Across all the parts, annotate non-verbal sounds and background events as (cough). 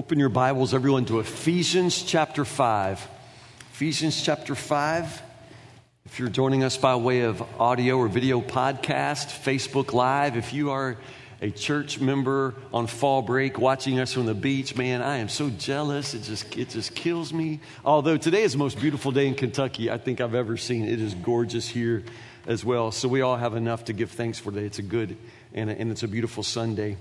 Open your Bibles, everyone, to Ephesians chapter 5. Ephesians chapter 5. If you're joining us by way of audio or video podcast, Facebook Live, if you are a church member on fall break watching us from the beach, man, I am so jealous. It just, it just kills me. Although today is the most beautiful day in Kentucky I think I've ever seen. It is gorgeous here as well. So we all have enough to give thanks for today. It's a good and, and it's a beautiful Sunday.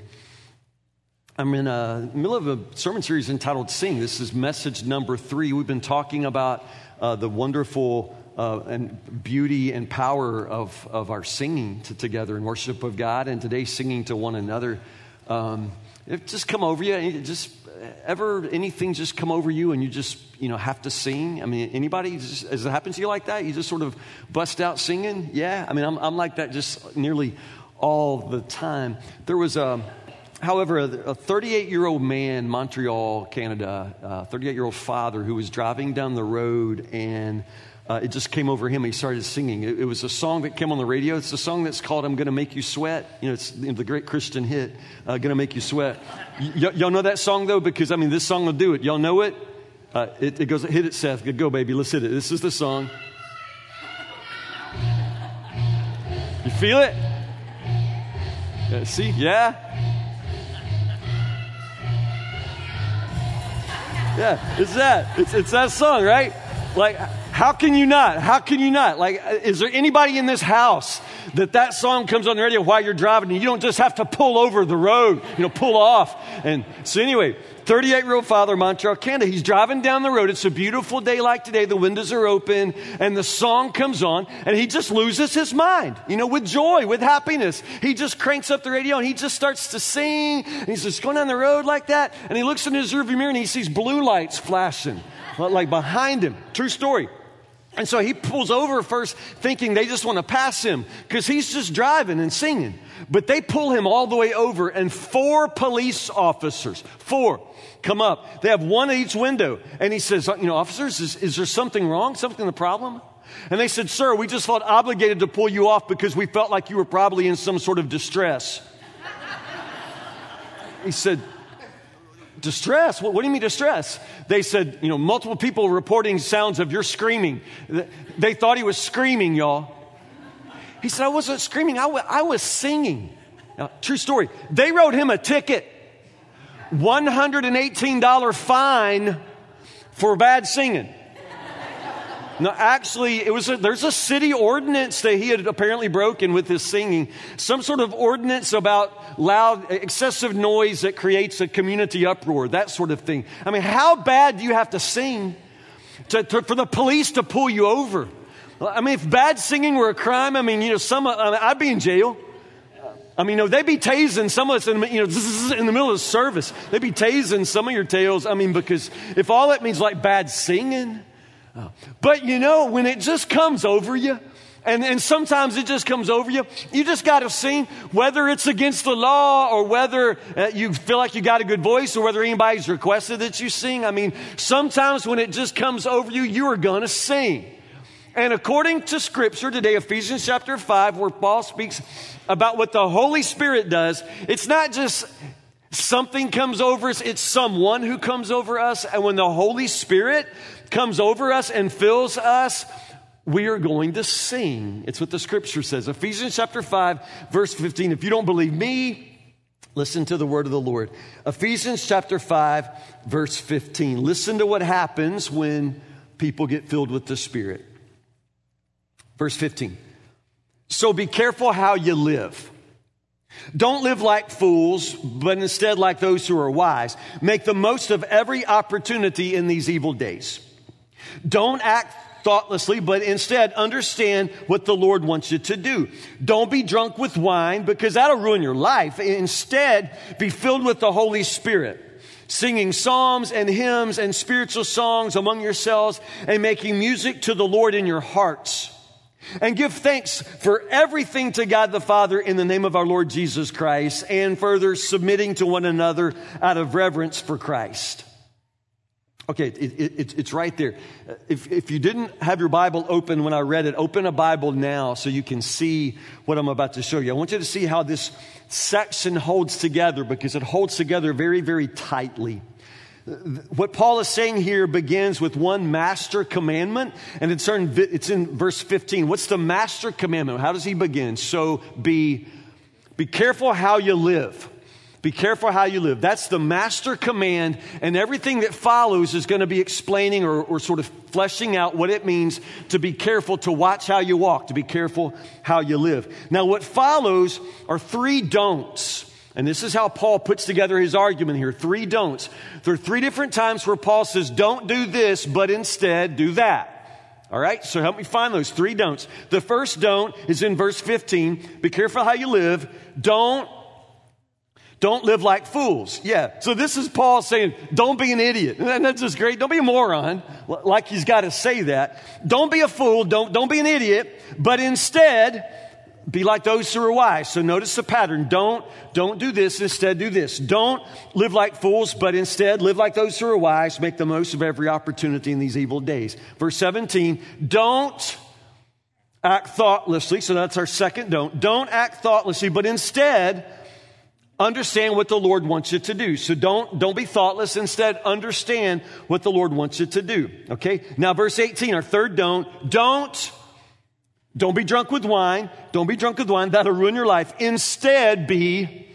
I'm in the middle of a sermon series entitled Sing. This is message number three. We've been talking about uh, the wonderful uh, and beauty and power of, of our singing to, together in worship of God, and today singing to one another. Um, it just come over you. Just ever anything just come over you, and you just you know have to sing. I mean, anybody just, it happens to you like that, you just sort of bust out singing. Yeah, I mean, I'm, I'm like that just nearly all the time. There was a However, a 38 year old man, Montreal, Canada, 38 year old father who was driving down the road and uh, it just came over him. He started singing. It, it, was a song that came on the radio. It's a song that's called I'm Gonna Make You Sweat. You know, it's the great Christian hit, uh, Gonna Make You Sweat. Y- y'all know that song though? Because, I mean, this song will do it. Y'all know it? Uh, it, it goes, hit it, Seth. Go, baby. Let's hit it. This is the song. You feel it? Yeah, see? Yeah? Yeah, it's that. It's, it's that song, right? Like, how can you not? How can you not? Like, is there anybody in this house that that song comes on the radio while you're driving and you don't just have to pull over the road, you know, pull off? And so anyway, 38 year old father, Montreal, Canada, he's driving down the road. It's a beautiful day like today. The windows are open and the song comes on and he just loses his mind, you know, with joy, with happiness. He just cranks up the radio and he just starts to sing and he's just going down the road like that. And he looks in his rearview mirror and he sees blue lights flashing like behind him. True story. And so he pulls over first thinking they just want to pass him because he's just driving and singing. But they pull him all the way over and four police officers, four, come up. They have one at each window. And he says, you know, officers, is, is there something wrong? Something the problem? And they said, sir, we just felt obligated to pull you off because we felt like you were probably in some sort of distress. he said, Distress? What, what, do you mean distress? They said, you know, multiple people reporting sounds of your screaming. They thought he was screaming, y'all. He said, I wasn't screaming, I, w- I was singing. Now, true story. They wrote him a ticket $118 fine for bad singing. No, actually, it was a, there's a city ordinance that he had apparently broken with his singing. Some sort of ordinance about loud, excessive noise that creates a community uproar, that sort of thing. I mean, how bad do you have to sing to, to, for the police to pull you over? I mean, if bad singing were a crime, I mean, you know, some, I mean, I'd be in jail. I mean, you know, they'd be tasing some of us in, you know, in the middle of the service. They'd be tasing some of your tails. I mean, because if all that means like bad singing, but you know, when it just comes over you, and, and sometimes it just comes over you. You just got to sing, whether it's against the law or whether uh, you feel like you got a good voice or whether anybody's requested that you sing. I mean, sometimes when it just comes over you, you are going to sing. And according to scripture today, Ephesians chapter 5, where Paul speaks about what the Holy Spirit does, it's not just something comes over us, it's someone who comes over us. And when the Holy Spirit comes over us and fills us, we are going to sing. It's what the scripture says. Ephesians chapter 5, verse 15. If you don't believe me, listen to the word of the Lord. Ephesians chapter 5, verse 15. Listen to what happens when people get filled with the Spirit. Verse 15. So be careful how you live. Don't live like fools, but instead like those who are wise. Make the most of every opportunity in these evil days. Don't act thoughtlessly, but instead understand what the Lord wants you to do. Don't be drunk with wine because that'll ruin your life. Instead, be filled with the Holy Spirit, singing psalms and hymns and spiritual songs among yourselves and making music to the Lord in your hearts. And give thanks for everything to God the Father in the name of our Lord Jesus Christ, and further submitting to one another out of reverence for Christ. Okay, it, it, it's right there. Uh, if, if you didn't have your Bible open when I read it, open a Bible now so you can see what I'm about to show you. I want you to see how this section holds together because it holds together very, very tightly. Uh, what Paul is saying here begins with one master commandment, and it's in, it's in verse 15. What's the master commandment? How does he begin? So be, be careful how you live. Be careful how you live. That's the master command, and everything that follows is going to be explaining or, or, sort of fleshing out what it means to be careful, to watch how you walk, to be careful how you live. Now, what follows are three don'ts. And this is how Paul puts together his argument here. Three don'ts. There are three different times where Paul says, don't do this, but instead do that. All right, so help me find those three don'ts. The first don't is in verse 15. Be careful how you live. Don't don't live like fools. Yeah. So this is Paul saying, don't be an idiot. And that's just great. Don't be a moron. Like he's got to say that. Don't be a fool. Don't, don't be an idiot. But instead, be like those who are wise. So notice the pattern. Don't, don't do this. Instead, do this. Don't live like fools, but instead live like those who are wise. Make the most of every opportunity in these evil days. Verse 17. Don't act thoughtlessly. So that's our second don't. Don't act thoughtlessly, but instead, understand what the Lord wants you to do. So don't, don't be thoughtless. Instead, understand what the Lord wants you to do. Okay? Now, verse 18, our third don't. Don't, don't be drunk with wine. Don't be drunk with wine. That'll ruin your life. Instead, be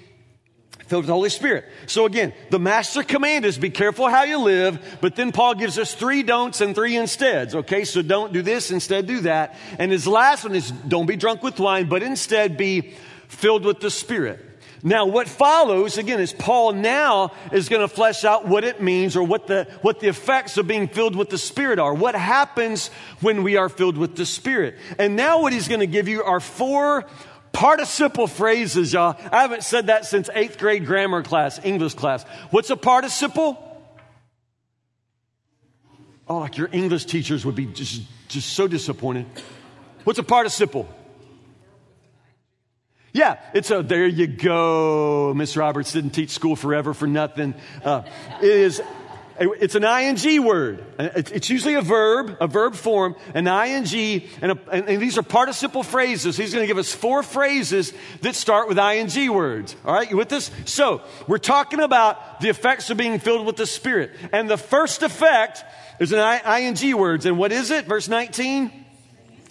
filled with the Holy Spirit. So again, the master command is be careful how you live, but then Paul gives us three don'ts and three insteads. Okay? So don't do this, instead do that. And his last one is don't be drunk with wine, but instead be filled with the Spirit. Now, what follows, again, is Paul now is going to flesh out what it means or what the, what the effects of being filled with the Spirit are. What happens when we are filled with the Spirit. And now what he's going to give you are four participle phrases, y'all. I haven't said that since eighth grade grammar class, English class. What's a participle? Oh, like your English teachers would be just, just so disappointed. What's a participle? Yeah, it's a, there you go. Miss Roberts didn't teach school forever for nothing. Uh, it is, it's an ing word. It's usually a verb, a verb form, an ing, and, a, and, these are participle phrases. He's going to give us four phrases that start with ing words. All right, you with this? So, we're talking about the effects of being filled with the Spirit. And the first effect is an ing words. And what is it? Verse 19?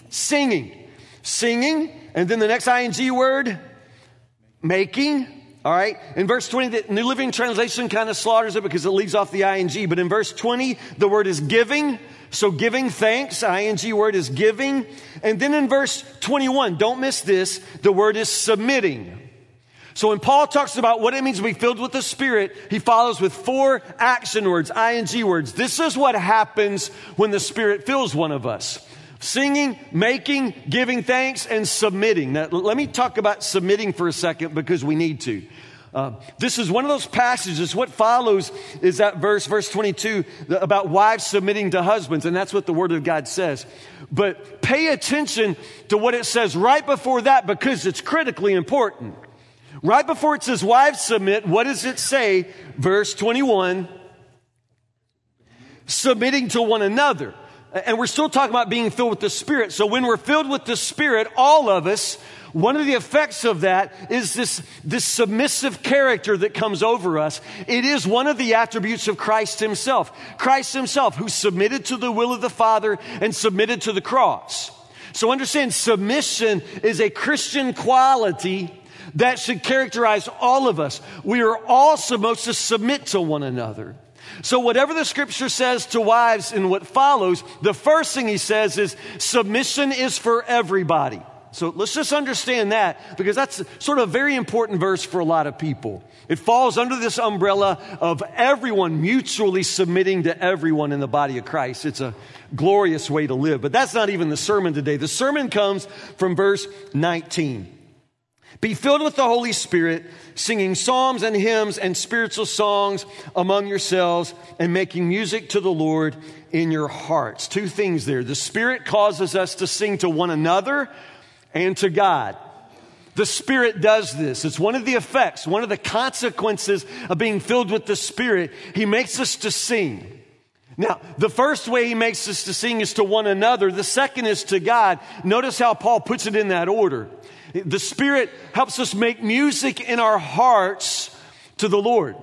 Singing. Singing and then the next ing word, making. All right. In verse 20, the New Living Translation kind of slaughters it because it leaves off the ing. But in verse 20, the word is giving. So giving thanks, ing word is giving. And then in verse 21, don't miss this, the word is submitting. So when Paul talks about what it means to be filled with the Spirit, he follows with four action words, ing words. This is what happens when the Spirit fills one of us. Singing, making, giving thanks, and submitting. Now, let me talk about submitting for a second because we need to. Uh, this is one of those passages. What follows is that verse, verse 22, about wives submitting to husbands, and that's what the Word of God says. But pay attention to what it says right before that because it's critically important. Right before it says wives submit, what does it say? Verse 21 submitting to one another. And we're still talking about being filled with the Spirit. So when we're filled with the Spirit, all of us, one of the effects of that is this, this submissive character that comes over us. It is one of the attributes of Christ himself. Christ himself, who submitted to the will of the Father and submitted to the cross. So understand, submission is a Christian quality that should characterize all of us. We are all supposed to submit to one another. So, whatever the scripture says to wives in what follows, the first thing he says is submission is for everybody. So let's just understand that because that's sort of a very important verse for a lot of people. It falls under this umbrella of everyone mutually submitting to everyone in the body of Christ. It's a glorious way to live. But that's not even the sermon today. The sermon comes from verse 19. Be filled with the Holy Spirit, singing psalms and hymns and spiritual songs among yourselves and making music to the Lord in your hearts. Two things there. The Spirit causes us to sing to one another and to God. The Spirit does this. It's one of the effects, one of the consequences of being filled with the Spirit. He makes us to sing. Now, the first way he makes us to sing is to one another. The second is to God. Notice how Paul puts it in that order. The Spirit helps us make music in our hearts to the Lord.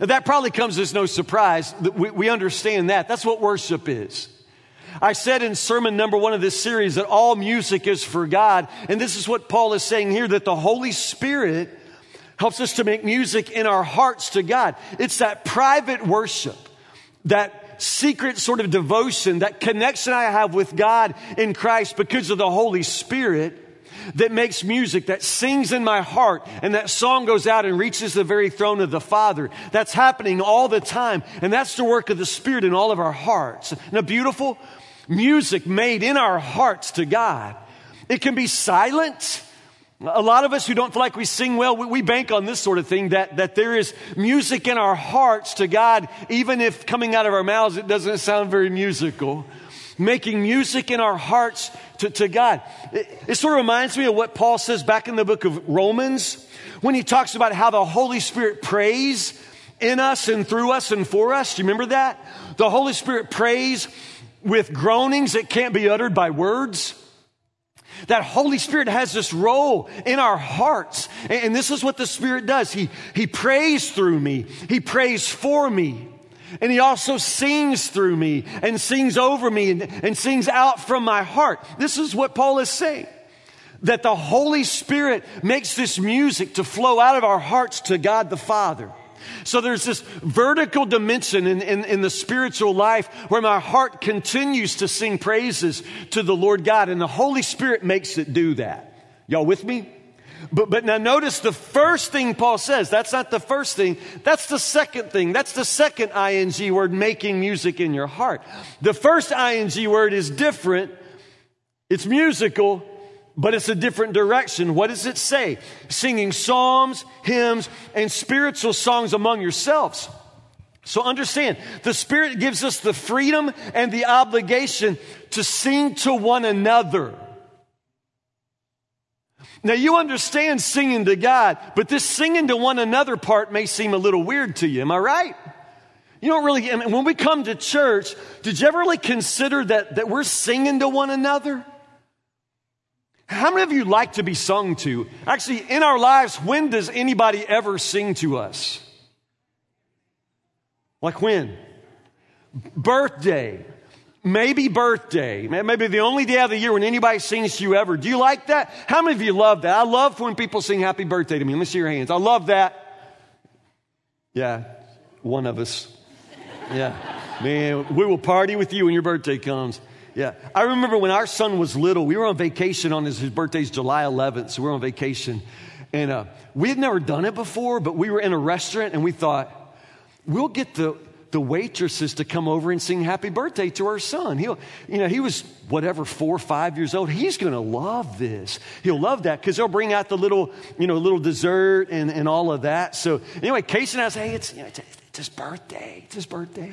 Now, that probably comes as no surprise. We, we understand that. That's what worship is. I said in sermon number one of this series that all music is for God. And this is what Paul is saying here that the Holy Spirit helps us to make music in our hearts to God. It's that private worship, that secret sort of devotion, that connection I have with God in Christ because of the Holy Spirit that makes music, that sings in my heart, and that song goes out and reaches the very throne of the Father. That's happening all the time. And that's the work of the Spirit in all of our hearts. Now, beautiful music made in our hearts to God. It can be silent. A lot of us who don't feel like we sing well, we, we, bank on this sort of thing that, that there is music in our hearts to God, even if coming out of our mouths it doesn't sound very musical. Making music in our hearts to, to God. It, it sort of reminds me of what Paul says back in the book of Romans when he talks about how the Holy Spirit prays in us and through us and for us. Do you remember that? The Holy Spirit prays with groanings that can't be uttered by words. That Holy Spirit has this role in our hearts. And this is what the Spirit does. He, he prays through me. He prays for me. And he also sings through me and sings over me and, and sings out from my heart. This is what Paul is saying. That the Holy Spirit makes this music to flow out of our hearts to God the Father. So there's this vertical dimension in, in, in, the spiritual life where my heart continues to sing praises to the Lord God, and the Holy Spirit makes it do that. Y'all with me? But, but now notice the first thing Paul says. That's not the first thing. That's the second thing. That's the second ing word, making music in your heart. The first ing word is different. It's musical but it's a different direction. What does it say? Singing psalms, hymns, and spiritual songs among yourselves. So understand, the Spirit gives us the freedom and the obligation to sing to one another. Now you understand singing to God, but this singing to one another part may seem a little weird to you. Am I right? You don't really, I mean, when we come to church, did you ever really consider that, that we're singing to one another? How many of you like to be sung to? Actually, in our lives, when does anybody ever sing to us? Like when? Birthday. Maybe birthday. Maybe the only day of the year when anybody sings to you ever. Do you like that? How many of you love that? I love when people sing happy birthday to me. Let me see your hands. I love that. Yeah, one of us. Yeah. Man, we will party with you when your birthday comes. Yeah. I remember when our son was little, we were on vacation on his, his birthday's July 11th, so we're on vacation. And uh, we had never done it before, but we were in a restaurant and we thought, we'll get the, the waitresses to come over and sing happy birthday to our son. He'll, you know, he was whatever, four or five years old. He's going to love this. He'll love that because they'll bring out the little, you know, little dessert and, and all of that. So anyway, Casey and I say, hey, it's, you know, it's, it's his birthday. It's his birthday.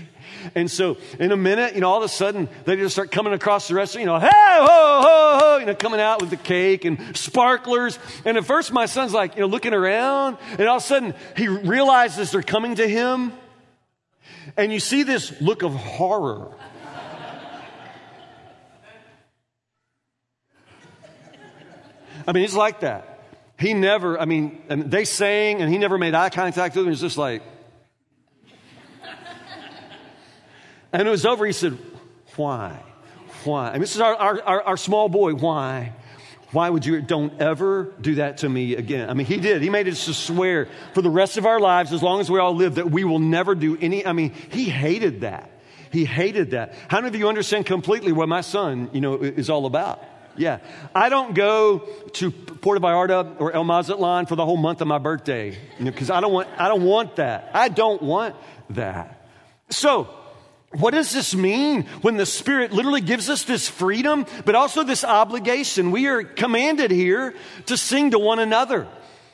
And so in a minute, you know, all of a sudden they just start coming across the restaurant, you know, hey, ho, ho, ho, you know, coming out with the cake and sparklers. And at first my son's like, you know, looking around and all of a sudden he realizes they're coming to him. And you see this look of horror. I mean, it's like that. He never, I mean, they sang and he never made eye contact with them. He's just like, And it was over, he said, Why? Why? And this is our, our, our, our small boy. Why? Why would you? Don't ever do that to me again. I mean, he did. He made us to swear for the rest of our lives, as long as we all live, that we will never do any. I mean, he hated that. He hated that. How many of you understand completely what my son, you know, is all about? Yeah. I don't go to Puerto Vallarta or El Mazatlan for the whole month of my birthday, you know, because I don't want, I don't want that. I don't want that. So, what does this mean when the Spirit literally gives us this freedom, but also this obligation? We are commanded here to sing to one another.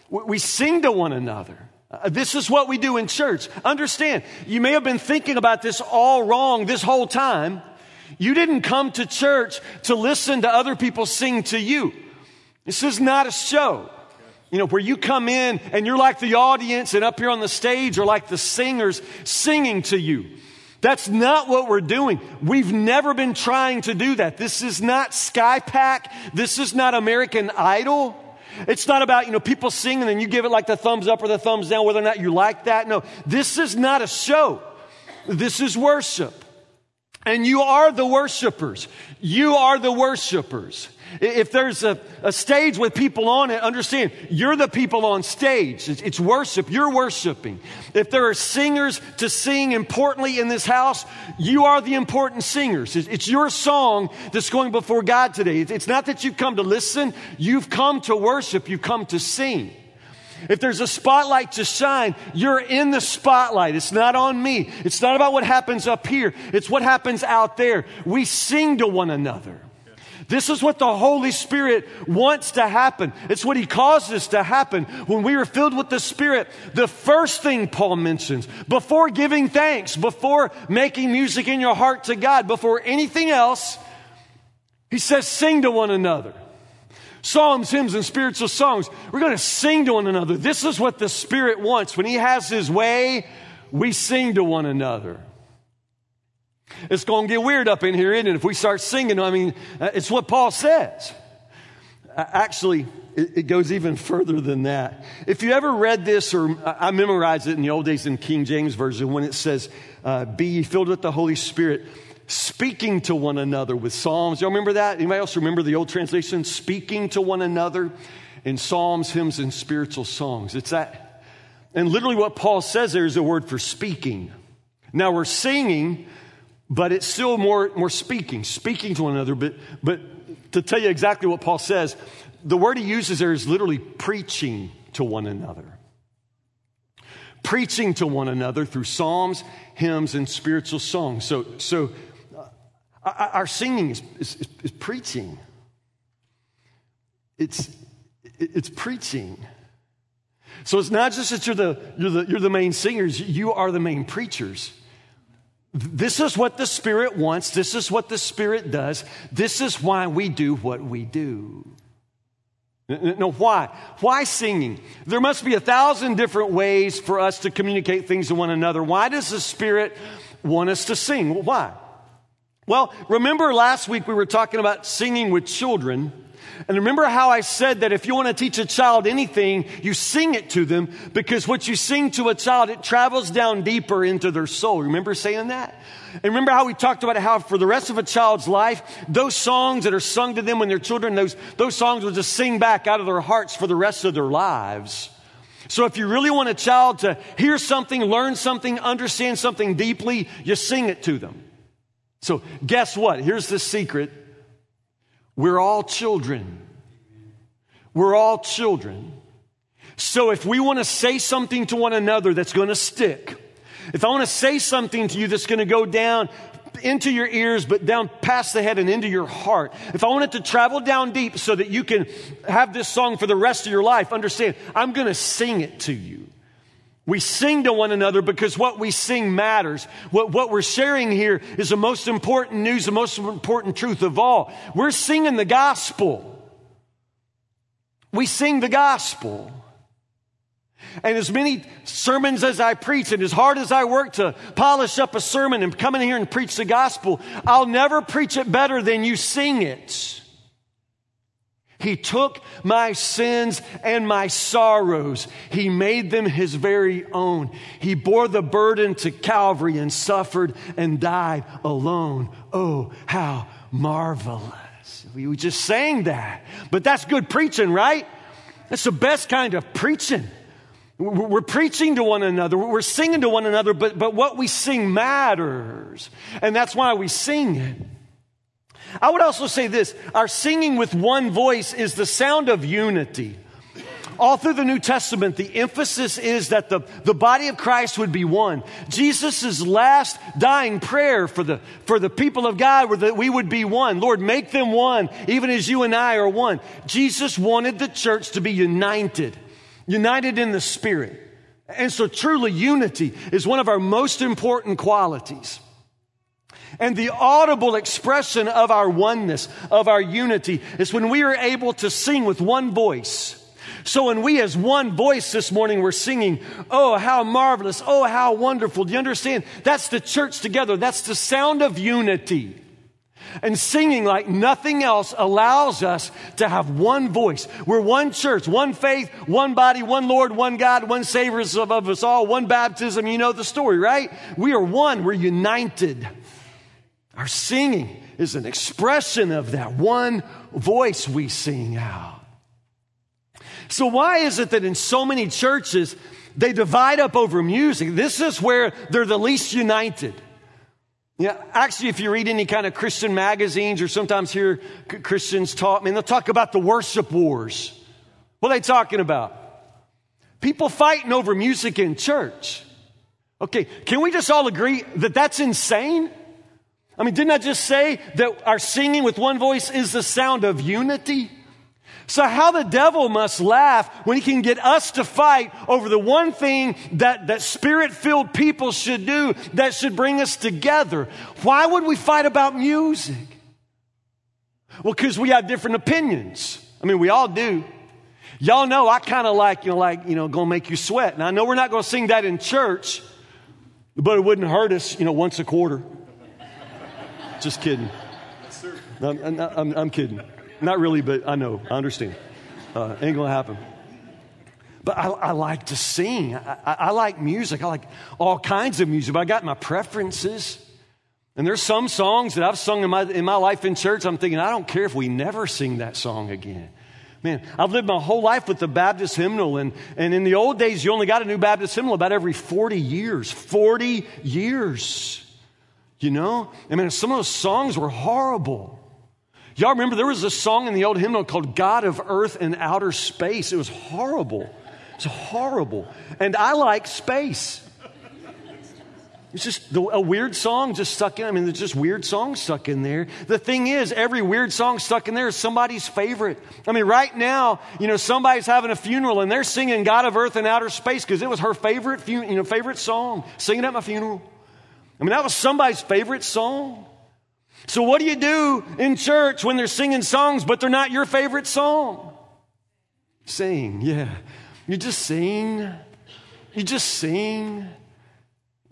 We sing to one another. Uh, this is what we do in church. Understand, you may have been thinking about this all wrong this whole time. You didn't come to church to listen to other people sing to you. This is not a show. You know, where you come in and you're like the audience and up here on the stage are like the singers singing to you. That's not what we're doing. We've never been trying to do that. This is not Sky Pack. This is not American Idol. It's not about, you know, people sing and then you give it like the thumbs up or the thumbs down, whether or not you like that. No, this is not a show. This is worship. And you are the worshipers. You are the worshipers. If there's a, a stage with people on it, understand, you're the people on stage. It's, it's, worship. You're worshiping. If there are singers to sing importantly in this house, you are the important singers. It's, it's your song that's going before God today. It's not that you've come to listen, you've come to worship, you've come to sing. If there's a spotlight to shine, you're in the spotlight. It's not on me. It's not about what happens up here. It's what happens out there. We sing to one another. This is what the Holy Spirit wants to happen. It's what He causes to happen. When we are filled with the Spirit, the first thing Paul mentions, before giving thanks, before making music in your heart to God, before anything else, he says, sing to one another. Psalms, hymns, and spiritual songs. We're going to sing to one another. This is what the Spirit wants. When He has His way, we sing to one another. It's going to get weird up in here, isn't it? If we start singing, I mean, uh, it's what Paul says. Actually, it goes even further than that. If you ever read this, or I memorized it in the old days in King James Version when it says, uh, Be filled with the Holy Spirit, speaking to one another with psalms. Y'all remember that? Anybody else remember the old translation? Speaking to one another in psalms, hymns, and spiritual songs. It's that. And literally, what Paul says there is a word for speaking. Now, we're singing but it's still more, more speaking, speaking to one another. But, but to tell you exactly what Paul says, the word he uses there is literally preaching to one another. Preaching to one another through psalms, hymns, and spiritual songs. So, so uh, our singing is, is, is preaching. It's, it's preaching. So it's not just that you're the, you're, the, you're the main singers, you are the main preachers. This is what the Spirit wants. This is what the Spirit does. This is why we do what we do. No, why? Why singing? There must be a thousand different ways for us to communicate things to one another. Why does the Spirit want us to sing? Why? Well, remember last week we were talking about singing with children. And remember how I said that if you want to teach a child anything, you sing it to them because what you sing to a child, it travels down deeper into their soul. Remember saying that? And remember how we talked about how for the rest of a child's life, those songs that are sung to them when they're children, those, those songs will just sing back out of their hearts for the rest of their lives. So if you really want a child to hear something, learn something, understand something deeply, you sing it to them. So guess what? Here's the secret we're all children. We're all children. So if we want to say something to one another that's going to stick, if I want to say something to you that's going to go down into your ears, but down past the head and into your heart, if I want it to travel down deep so that you can have this song for the rest of your life, understand, I'm going to sing it to you. We sing to one another because what we sing matters. What, what we're sharing here is the most important news, the most important truth of all. We're singing the gospel. We sing the gospel. And as many sermons as I preach, and as hard as I work to polish up a sermon and come in here and preach the gospel, I'll never preach it better than you sing it. He took my sins and my sorrows. He made them his very own. He bore the burden to Calvary and suffered and died alone. Oh, how marvelous. We were just sang that. But that's good preaching, right? That's the best kind of preaching. We're preaching to one another. We're singing to one another, but, but what we sing matters. And that's why we sing it. I would also say this our singing with one voice is the sound of unity. All through the New Testament, the emphasis is that the, the body of Christ would be one. Jesus' last dying prayer for the, for the people of God were that we would be one. Lord, make them one, even as you and I are one. Jesus wanted the church to be united, united in the Spirit. And so truly unity is one of our most important qualities. And the audible expression of our oneness, of our unity, is when we are able to sing with one voice. So when we as one voice this morning were singing, oh, how marvelous, oh, how wonderful. Do you understand? That's the church together. That's the sound of unity. And singing like nothing else allows us to have one voice. We're one church, one faith, one body, one Lord, one God, one Savior of, us all, one baptism. You know the story, right? We are one. We're united. Our singing is an expression of that one voice we sing out. So, why is it that in so many churches they divide up over music? This is where they're the least united. Yeah, actually, if you read any kind of Christian magazines or sometimes hear Christians talk, I mean, they'll talk about the worship wars. What are they talking about? People fighting over music in church. Okay, can we just all agree that that's insane? I mean, didn't I just say that our singing with one voice is the sound of unity? So how the devil must laugh when he can get us to fight over the one thing that, that spirit filled people should do that should bring us together. Why would we fight about music? Well, because we have different opinions. I mean, we all do. Y'all know I kind of like, you know, like, you know, gonna make you sweat. And I know we're not gonna sing that in church, but it wouldn't hurt us, you know, once a quarter. Just kidding. I'm, I'm, I'm kidding. Not really, but I know. I understand. Uh, ain't going to happen. But I, I, like to sing. I, I, like music. I like all kinds of music, but I got my preferences. And there's some songs that I've sung in my, in my life in church. I'm thinking, I don't care if we never sing that song again. Man, I've lived my whole life with the Baptist hymnal. And, and in the old days, you only got a new Baptist hymnal about every 40 years. 40 years. You know? I mean, some of those songs were horrible. Y'all remember there was a song in the old hymnal called God of Earth and Outer Space. It was horrible. It's horrible. And I like space. It's just a weird song just stuck in. I mean, there's just weird songs stuck in there. The thing is, every weird song stuck in there is somebody's favorite. I mean, right now, you know, somebody's having a funeral and they're singing God of Earth and Outer Space because it was her favorite, you know, favorite song. Singing at my funeral. I mean, that was somebody's favorite song. So, what do you do in church when they're singing songs, but they're not your favorite song? Sing, yeah. You just sing. You just sing.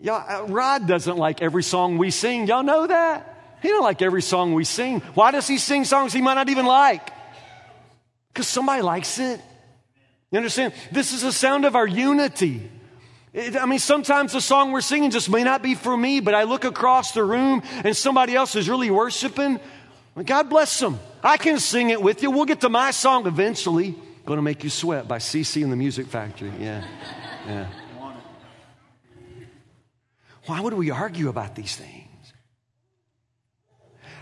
Y'all, uh, Rod doesn't like every song we sing. Y'all know that? He don't like every song we sing. Why does he sing songs he might not even like? Because somebody likes it. You understand? This is the sound of our unity. I mean, sometimes the song we're singing just may not be for me, but I look across the room and somebody else is really worshiping. God bless them. I can sing it with you. We'll get to my song eventually. Gonna Make You Sweat by CC and the Music Factory. Yeah. Yeah. Why would we argue about these things?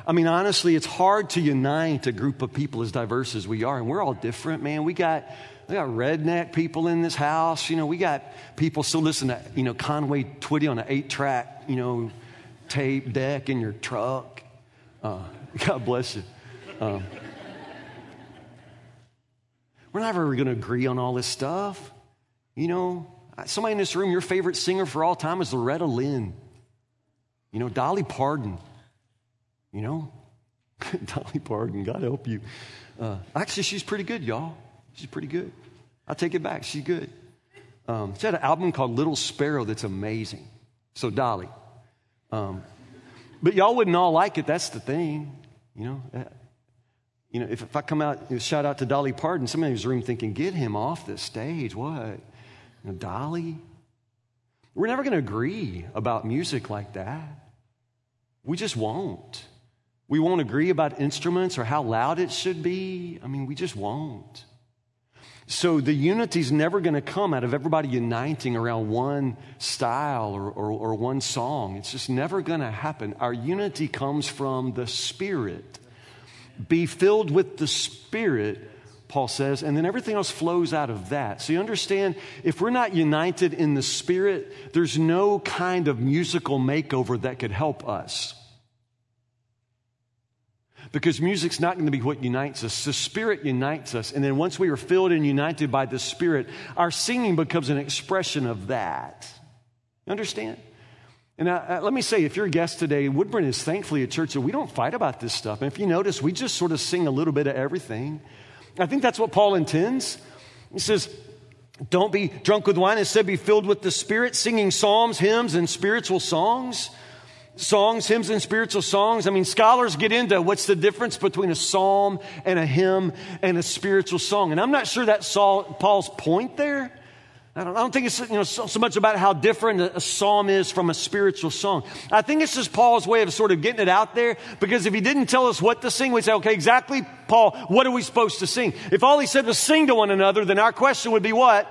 I mean, honestly, it's hard to unite a group of people as diverse as we are, and we're all different, man. We got we got redneck people in this house. You know, we got people still listen to, you know, Conway Twitty on an eight track, you know, tape deck in your truck. Uh, (laughs) God bless you. Um, we're never ever going to agree on all this stuff. You know, somebody in this room, your favorite singer for all time is Loretta Lynn. You know, Dolly Parton. You know, (laughs) Dolly Parton, God help you. Uh, actually, she's pretty good, y'all. She's pretty good. I take it back. She's good. Um, she had an album called Little Sparrow that's amazing. So, Dolly. Um, but y'all wouldn't all like it. That's the thing. You know, uh, you know if, if I come out, you know, shout out to Dolly Parton, somebody in this room thinking, get him off the stage. What? You know, Dolly? We're never going to agree about music like that. We just won't. We won't agree about instruments or how loud it should be. I mean, we just won't. So the unity is never going to come out of everybody uniting around one style or, or, or one song. It's just never going to happen. Our unity comes from the Spirit. Be filled with the Spirit, Paul says, and then everything else flows out of that. So you understand, if we're not united in the Spirit, there's no kind of musical makeover that could help us because music's not going to be what unites us. The Spirit unites us. And then once we are filled and united by the Spirit, our singing becomes an expression of that. You understand? And uh, uh, let me say, if you're a guest today, Woodburn is thankfully a church that we don't fight about this stuff. And if you notice, we just sort of sing a little bit of everything. I think that's what Paul intends. He says, don't be drunk with wine. Instead, be filled with the Spirit, singing psalms, hymns, and spiritual songs songs, hymns and spiritual songs. I mean, scholars get into what's the difference between a psalm and a hymn and a spiritual song. And I'm not sure that's Paul's point there. I don't, I don't think it's you know, so, so, much about how different a, a psalm is from a spiritual song. I think it's just Paul's way of sort of getting it out there because if he didn't tell us what to sing, we'd say, okay, exactly, Paul, what are we supposed to sing? If all he said was sing to one another, then our question would be what?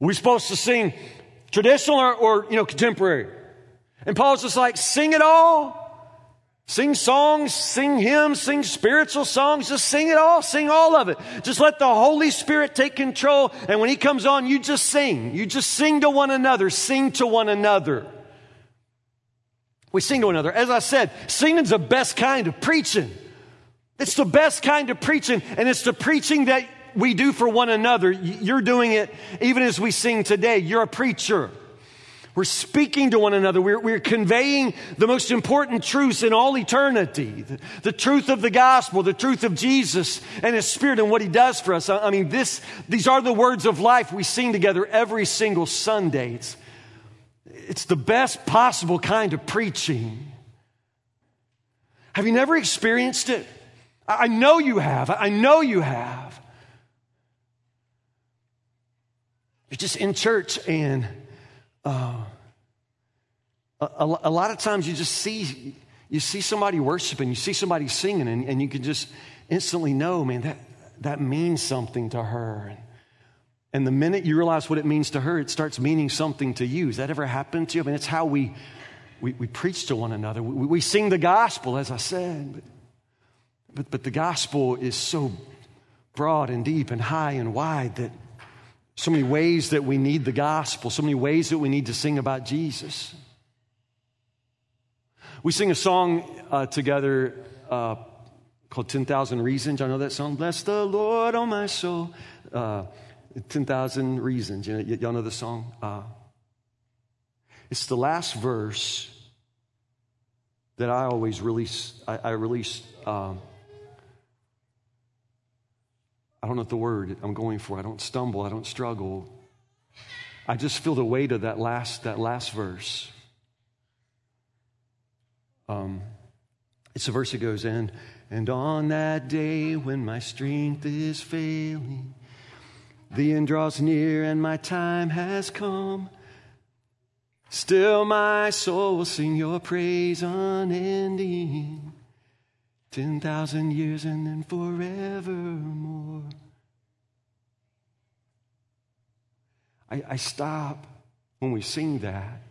Are we supposed to sing traditional or, or you know, contemporary? And Paul's just like, sing it all. Sing songs, sing hymns, sing spiritual songs, just sing it all, sing all of it. Just let the Holy Spirit take control. And when He comes on, you just sing. You just sing to one another, sing to one another. We sing to one another. As I said, singing's the best kind of preaching. It's the best kind of preaching, and it's the preaching that we do for one another. You're doing it even as we sing today. You're a preacher. We're speaking to one another. We're, we're conveying the most important truths in all eternity the, the, truth of the gospel, the truth of Jesus and His Spirit and what He does for us. I, I mean, this, these are the words of life we sing together every single Sunday. It's, it's the best possible kind of preaching. Have you never experienced it? I, I know you have. I know you have. You're just in church and uh, a, a, lot of times you just see you see somebody worshiping, you see somebody singing, and, and you can just instantly know, man, that that means something to her. And, and the minute you realize what it means to her, it starts meaning something to you. Has that ever happened to you? I mean, it's how we we, we preach to one another. We, we sing the gospel, as I said, but, but but the gospel is so broad and deep and high and wide that so many ways that we need the gospel, so many ways that we need to sing about Jesus. We sing a song uh, together uh, called 10,000 Reasons. I know that song. Bless the Lord, oh my soul. Uh, 10,000 Reasons. You know, y- y'all know the song? Uh, it's the last verse that I always release. I, I release um, I don't know what the word I'm going for. I don't stumble. I don't struggle. I just feel the weight of that last, that last verse. Um, it's a verse that goes in, and on that day when my strength is failing, the end draws near and my time has come. Still my soul will sing your praise unending. 10,000 years and then forevermore. I, I stop when we sing that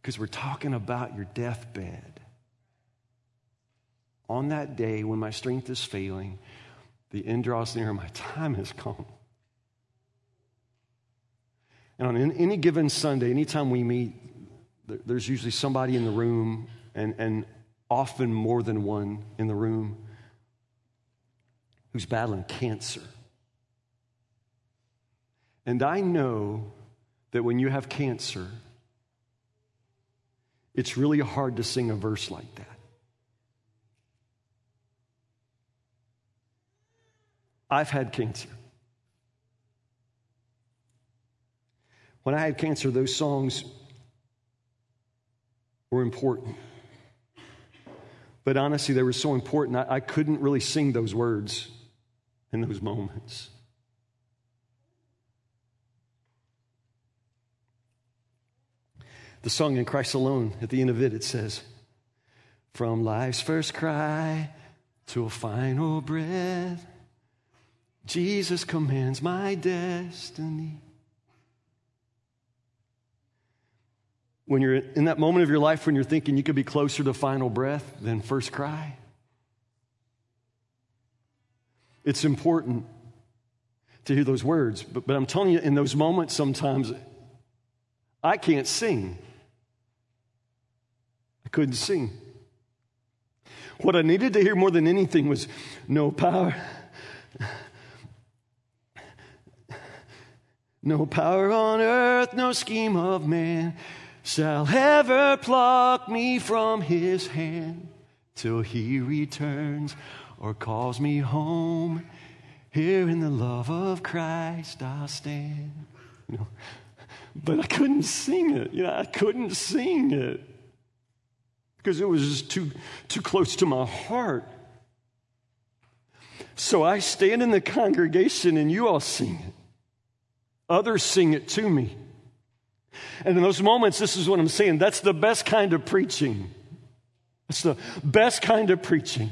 because we're talking about your deathbed. On that day when my strength is failing, the end draws near, my time has come. And on any given Sunday, anytime we meet, there's usually somebody in the room, and, and often more than one in the room, who's battling cancer. And I know that when you have cancer, it's really hard to sing a verse like that. I've had cancer. When I had cancer, those songs were important. But honestly, they were so important, I, I couldn't really sing those words in those moments. The song in Christ Alone, at the end of it, it says, From life's first cry to a final breath, Jesus commands my destiny. When you're in that moment of your life when you're thinking you could be closer to final breath than first cry. It's important to hear those words, but, but I'm telling you, in those moments, sometimes I can't sing. I couldn't sing. What I needed to hear more than anything was no power. No power on earth, no scheme of man shall ever pluck me from his hand till he returns or calls me home. Here in the love of Christ I'll stand. You know, but I couldn't sing it. You know, I couldn't sing it because it was just too, too close to my heart. So I stand in the congregation and you all sing it. Others sing it to me. And in those moments, this is what I'm saying that's the best kind of preaching. It's the best kind of preaching.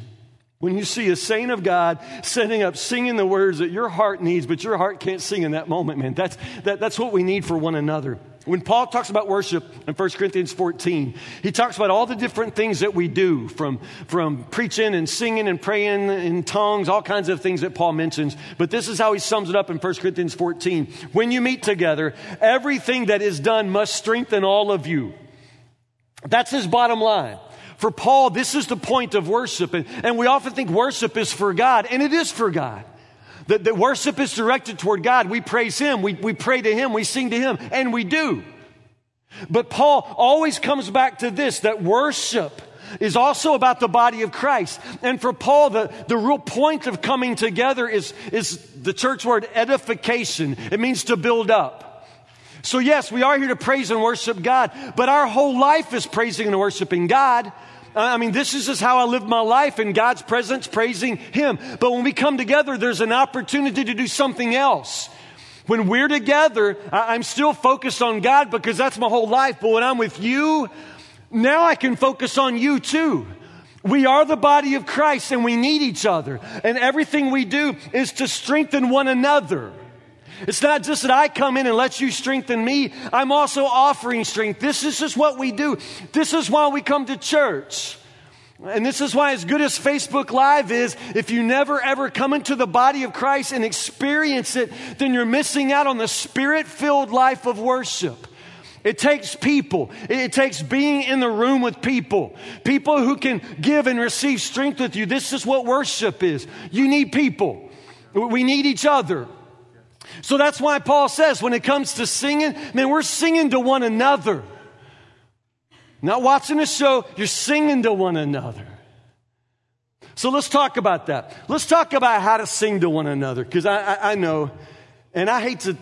When you see a saint of God setting up singing the words that your heart needs, but your heart can't sing in that moment, man, that's, that, that's what we need for one another. When Paul talks about worship in 1 Corinthians 14, he talks about all the different things that we do from, from preaching and singing and praying in tongues, all kinds of things that Paul mentions. But this is how he sums it up in 1 Corinthians 14. When you meet together, everything that is done must strengthen all of you. That's his bottom line. For Paul, this is the point of worship. And, and we often think worship is for God, and it is for God. That, that worship is directed toward God. We praise Him, we, we pray to Him, we sing to Him, and we do. But Paul always comes back to this that worship is also about the body of Christ. And for Paul, the, the real point of coming together is, is the church word edification. It means to build up. So, yes, we are here to praise and worship God, but our whole life is praising and worshiping God. I mean, this is just how I live my life in God's presence, praising Him. But when we come together, there's an opportunity to do something else. When we're together, I'm still focused on God because that's my whole life. But when I'm with you, now I can focus on you too. We are the body of Christ and we need each other. And everything we do is to strengthen one another. It's not just that I come in and let you strengthen me. I'm also offering strength. This is just what we do. This is why we come to church. And this is why, as good as Facebook Live is, if you never ever come into the body of Christ and experience it, then you're missing out on the spirit filled life of worship. It takes people. It takes being in the room with people. People who can give and receive strength with you. This is what worship is. You need people. We need each other. So that's why Paul says when it comes to singing, man, we're singing to one another. Not watching a show, you're singing to one another. So let's talk about that. Let's talk about how to sing to one another, because I, I, I, know, and I hate to,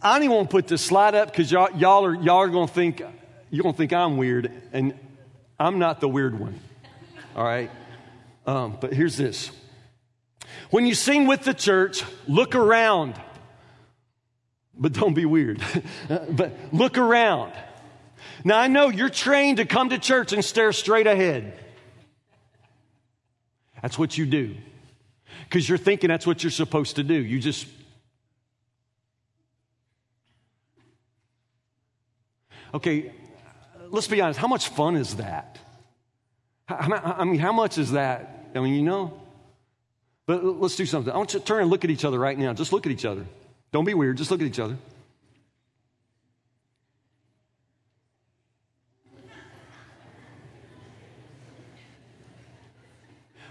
I don't even want to put this slide up because y'all, y'all are, y'all are going to think, you're going to think I'm weird, and I'm not the weird one. All right? Um, but here's this when you sing with the church, look around. But don't be weird. (laughs) but look around. Now, I know you're trained to come to church and stare straight ahead. That's what you do. Because you're thinking that's what you're supposed to do. You just. Okay, let's be honest. How much fun is that? I mean, how much is that? I mean, you know? But let's do something. I want you to turn and look at each other right now. Just look at each other. Don't be weird. Just look at each other.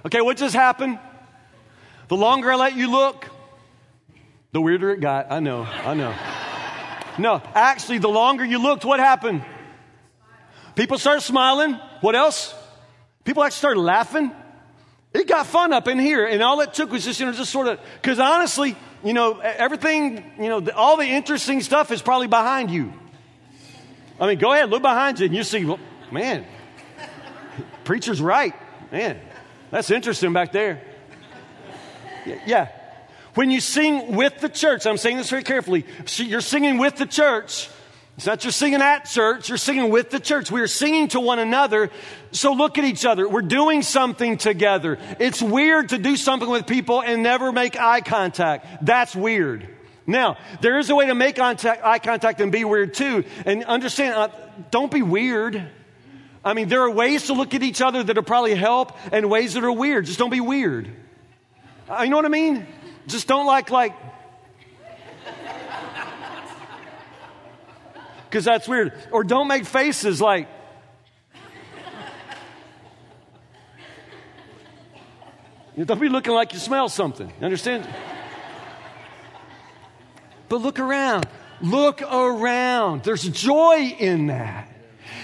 Okay, what just happened? The longer I let you look, the weirder it got. I know, I know. No, actually, the longer you looked, what happened? People started smiling. What else? People actually started laughing. It got fun up in here, and all it took was just, you know, just sort of, because honestly, you know, everything, you know, all the interesting stuff is probably behind you. I mean, go ahead, look behind you, and you see, well, man, preacher's right. Man, that's interesting back there. Yeah. When you sing with the church, I'm saying this very carefully, you're singing with the church, it's not just singing at church, you're singing with the church. We are singing to one another. So look at each other. We're doing something together. It's weird to do something with people and never make eye contact. That's weird. Now, there is a way to make eye contact and be weird too. And understand, uh, don't be weird. I mean, there are ways to look at each other that'll probably help and ways that are weird. Just don't be weird. Uh, you know what I mean? Just don't like, like, because that's weird. Or don't make faces like, (laughs) don't be looking like you smell something. You Understand? But look around. Look around. There's joy in that.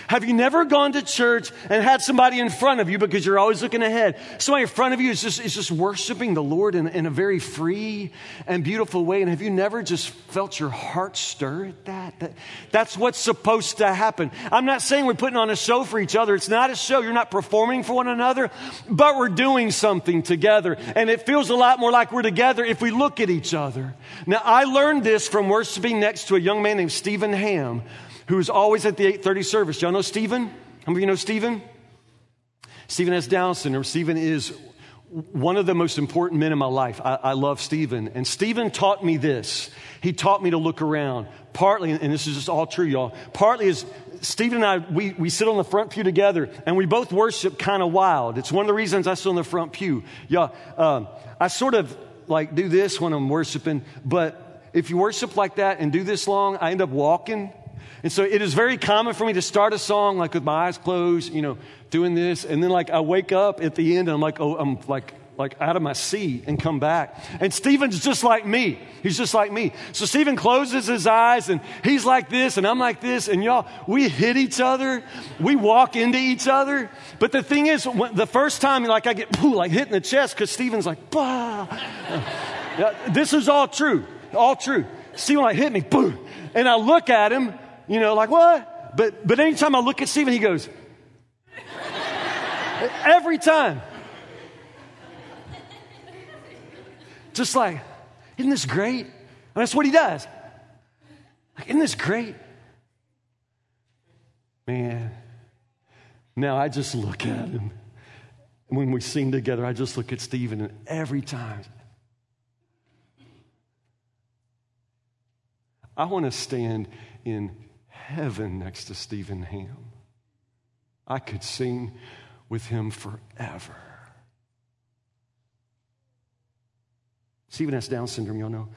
Have you never gone to church and had somebody in front of you because you're always looking ahead? Somebody in front of you is just, is just worshiping the Lord in, in a very free and beautiful way. And have you never just felt your heart stir at that? that? That's what's supposed to happen. I'm not saying we're putting on a show for each other. It's not a show. You're not performing for one another, but we're doing something together. And it feels a lot more like we're together if we look at each other. Now, I learned this from worshiping next to a young man named Stephen Ham who's always at the 830 service. Y'all know Stephen? How many of you know Stephen? Stephen S. Down syndrome. Stephen is one of the most important men in my life. I, I love Stephen. And Stephen taught me this. He taught me to look around. Partly, and this is just all true, y'all, partly is Stephen and I, we, we sit on the front pew together and we both worship kind of wild. It's one of the reasons I sit on the front pew. Y'all, um, I sort of like do this when I'm worshiping, but if you worship like that and do this long, I end up walking and so it is very common for me to start a song like with my eyes closed, you know, doing this. And then like I wake up at the end and I'm like, oh, I'm like, like out of my seat and come back. And Stephen's just like me. He's just like me. So Stephen closes his eyes and he's like this and I'm like this. And y'all, we hit each other. We walk into each other. But the thing is, when, the first time, like I get like hit in the chest because Stephen's like, bah. this is all true. All true. Stephen like hit me, boom. And I look at him you know, like what? But, but anytime I look at Stephen, he goes, every time. Just like, isn't this great? And that's what he does. Like, isn't this great? Man, now I just look at him. When we sing together, I just look at Stephen, and every time, I want to stand in heaven next to Stephen Ham. I could sing with him forever. Stephen has Down syndrome, y'all know.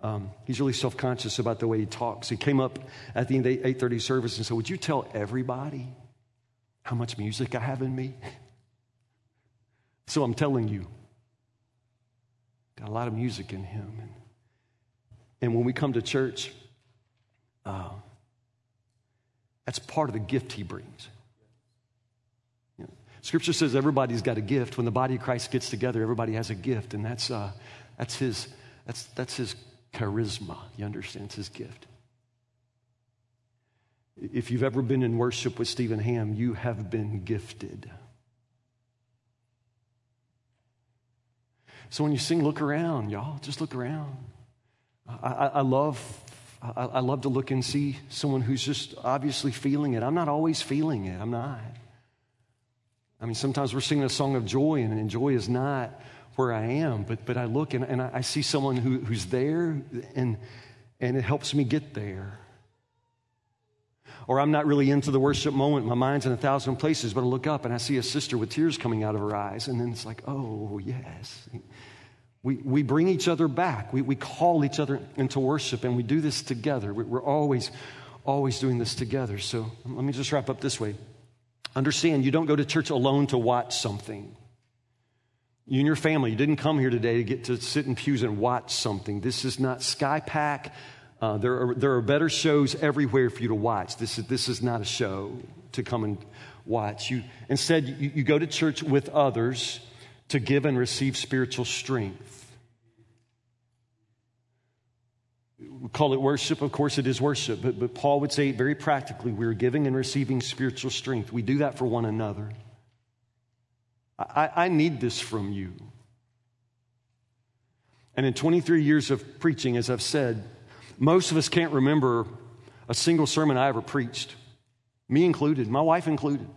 Um, he's really self-conscious about the way he talks. He came up at the end of 8.30 service and said, would you tell everybody how much music I have in me? (laughs) so I'm telling you, got a lot of music in him. And, and when we come to church, uh, that's part of the gift he brings. You know, scripture says everybody's got a gift. When the body of Christ gets together, everybody has a gift, and that's, uh, that's, his, that's, that's his charisma. You understand? It's his gift. If you've ever been in worship with Stephen Ham, you have been gifted. So when you sing, look around, y'all. Just look around. I, I, I love I, I love to look and see someone who's just obviously feeling it. I'm not always feeling it. I'm not. I mean, sometimes we're singing a song of joy, and, and joy is not where I am. But, but I look and, and I see someone who, who's there, and, and it helps me get there. Or I'm not really into the worship moment. My mind's in a thousand places, but I look up and I see a sister with tears coming out of her eyes. And then it's like, oh, yes. We, we bring each other back. We, we call each other into worship, and we do this together. We're always, always doing this together. So let me just wrap up this way. Understand, you don't go to church alone to watch something. You and your family, you didn't come here today to get to sit in pews and watch something. This is not Sky Pack. Uh, there, are, there are better shows everywhere for you to watch. This is, this is not a show to come and watch. You, instead, you, you go to church with others to give and receive spiritual strength. We call it worship. Of course, it is worship. But, but Paul would say very practically we're giving and receiving spiritual strength. We do that for one another. I, I need this from you. And in 23 years of preaching, as I've said, most of us can't remember a single sermon I ever preached, me included, my wife included.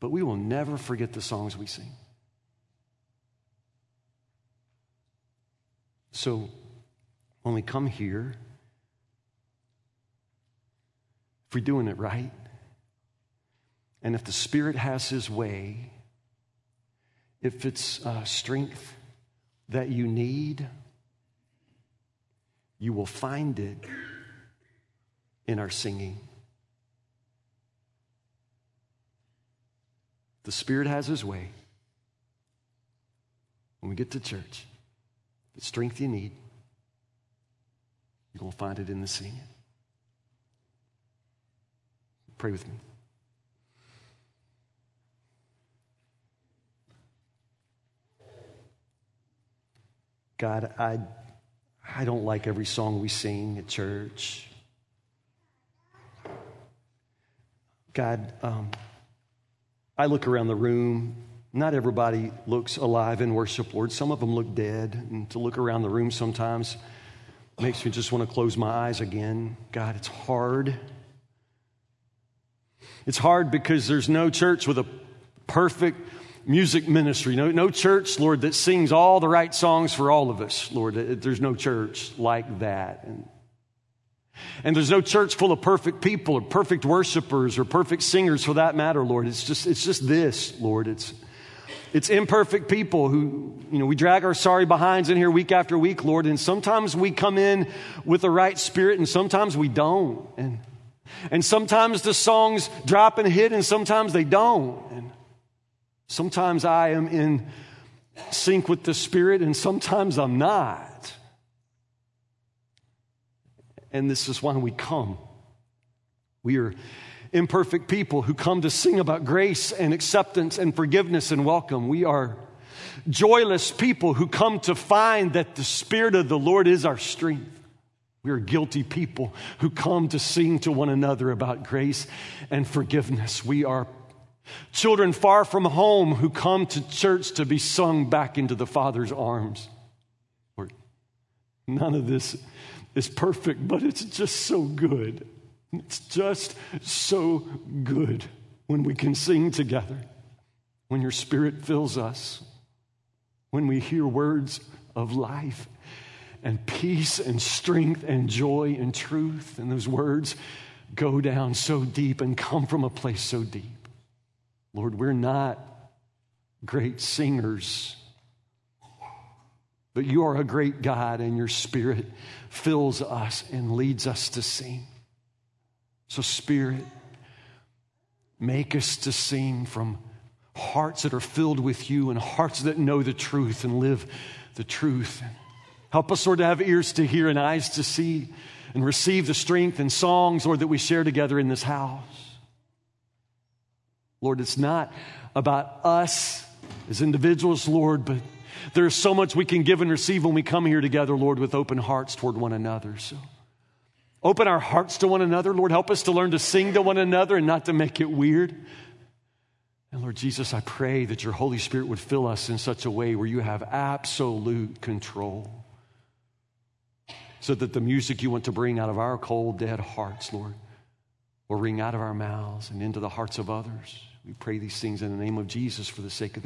But we will never forget the songs we sing. So when we come here, if we're doing it right, and if the Spirit has His way, if it's uh, strength that you need, you will find it in our singing. The Spirit has His way. When we get to church, the strength you need, you're going to find it in the singing. Pray with me. God, I, I don't like every song we sing at church. God, um, I look around the room. Not everybody looks alive in worship, Lord. Some of them look dead. And to look around the room sometimes makes me just want to close my eyes again. God, it's hard. It's hard because there's no church with a perfect music ministry. No, no church, Lord, that sings all the right songs for all of us, Lord. There's no church like that. And, and there's no church full of perfect people or perfect worshipers or perfect singers for that matter, Lord. It's just, it's just this, Lord. It's, it's imperfect people who, you know, we drag our sorry behinds in here week after week, Lord, and sometimes we come in with the right spirit and sometimes we don't. And, and sometimes the songs drop and hit and sometimes they don't. And sometimes I am in sync with the spirit and sometimes I'm not. And this is why we come. We are imperfect people who come to sing about grace and acceptance and forgiveness and welcome. We are joyless people who come to find that the Spirit of the Lord is our strength. We are guilty people who come to sing to one another about grace and forgiveness. We are children far from home who come to church to be sung back into the Father's arms. None of this is perfect, but it's just so good. It's just so good when we can sing together, when your spirit fills us, when we hear words of life and peace and strength and joy and truth, and those words go down so deep and come from a place so deep. Lord, we're not great singers, but you are a great God, and your spirit fills us and leads us to sing. So, Spirit, make us to sing from hearts that are filled with you and hearts that know the truth and live the truth. Help us, Lord, to have ears to hear and eyes to see and receive the strength and songs, Lord, that we share together in this house. Lord, it's not about us as individuals, Lord, but there's so much we can give and receive when we come here together, Lord, with open hearts toward one another. So, Open our hearts to one another. Lord, help us to learn to sing to one another and not to make it weird. And Lord Jesus, I pray that your Holy Spirit would fill us in such a way where you have absolute control. So that the music you want to bring out of our cold, dead hearts, Lord, will ring out of our mouths and into the hearts of others. We pray these things in the name of Jesus for the sake of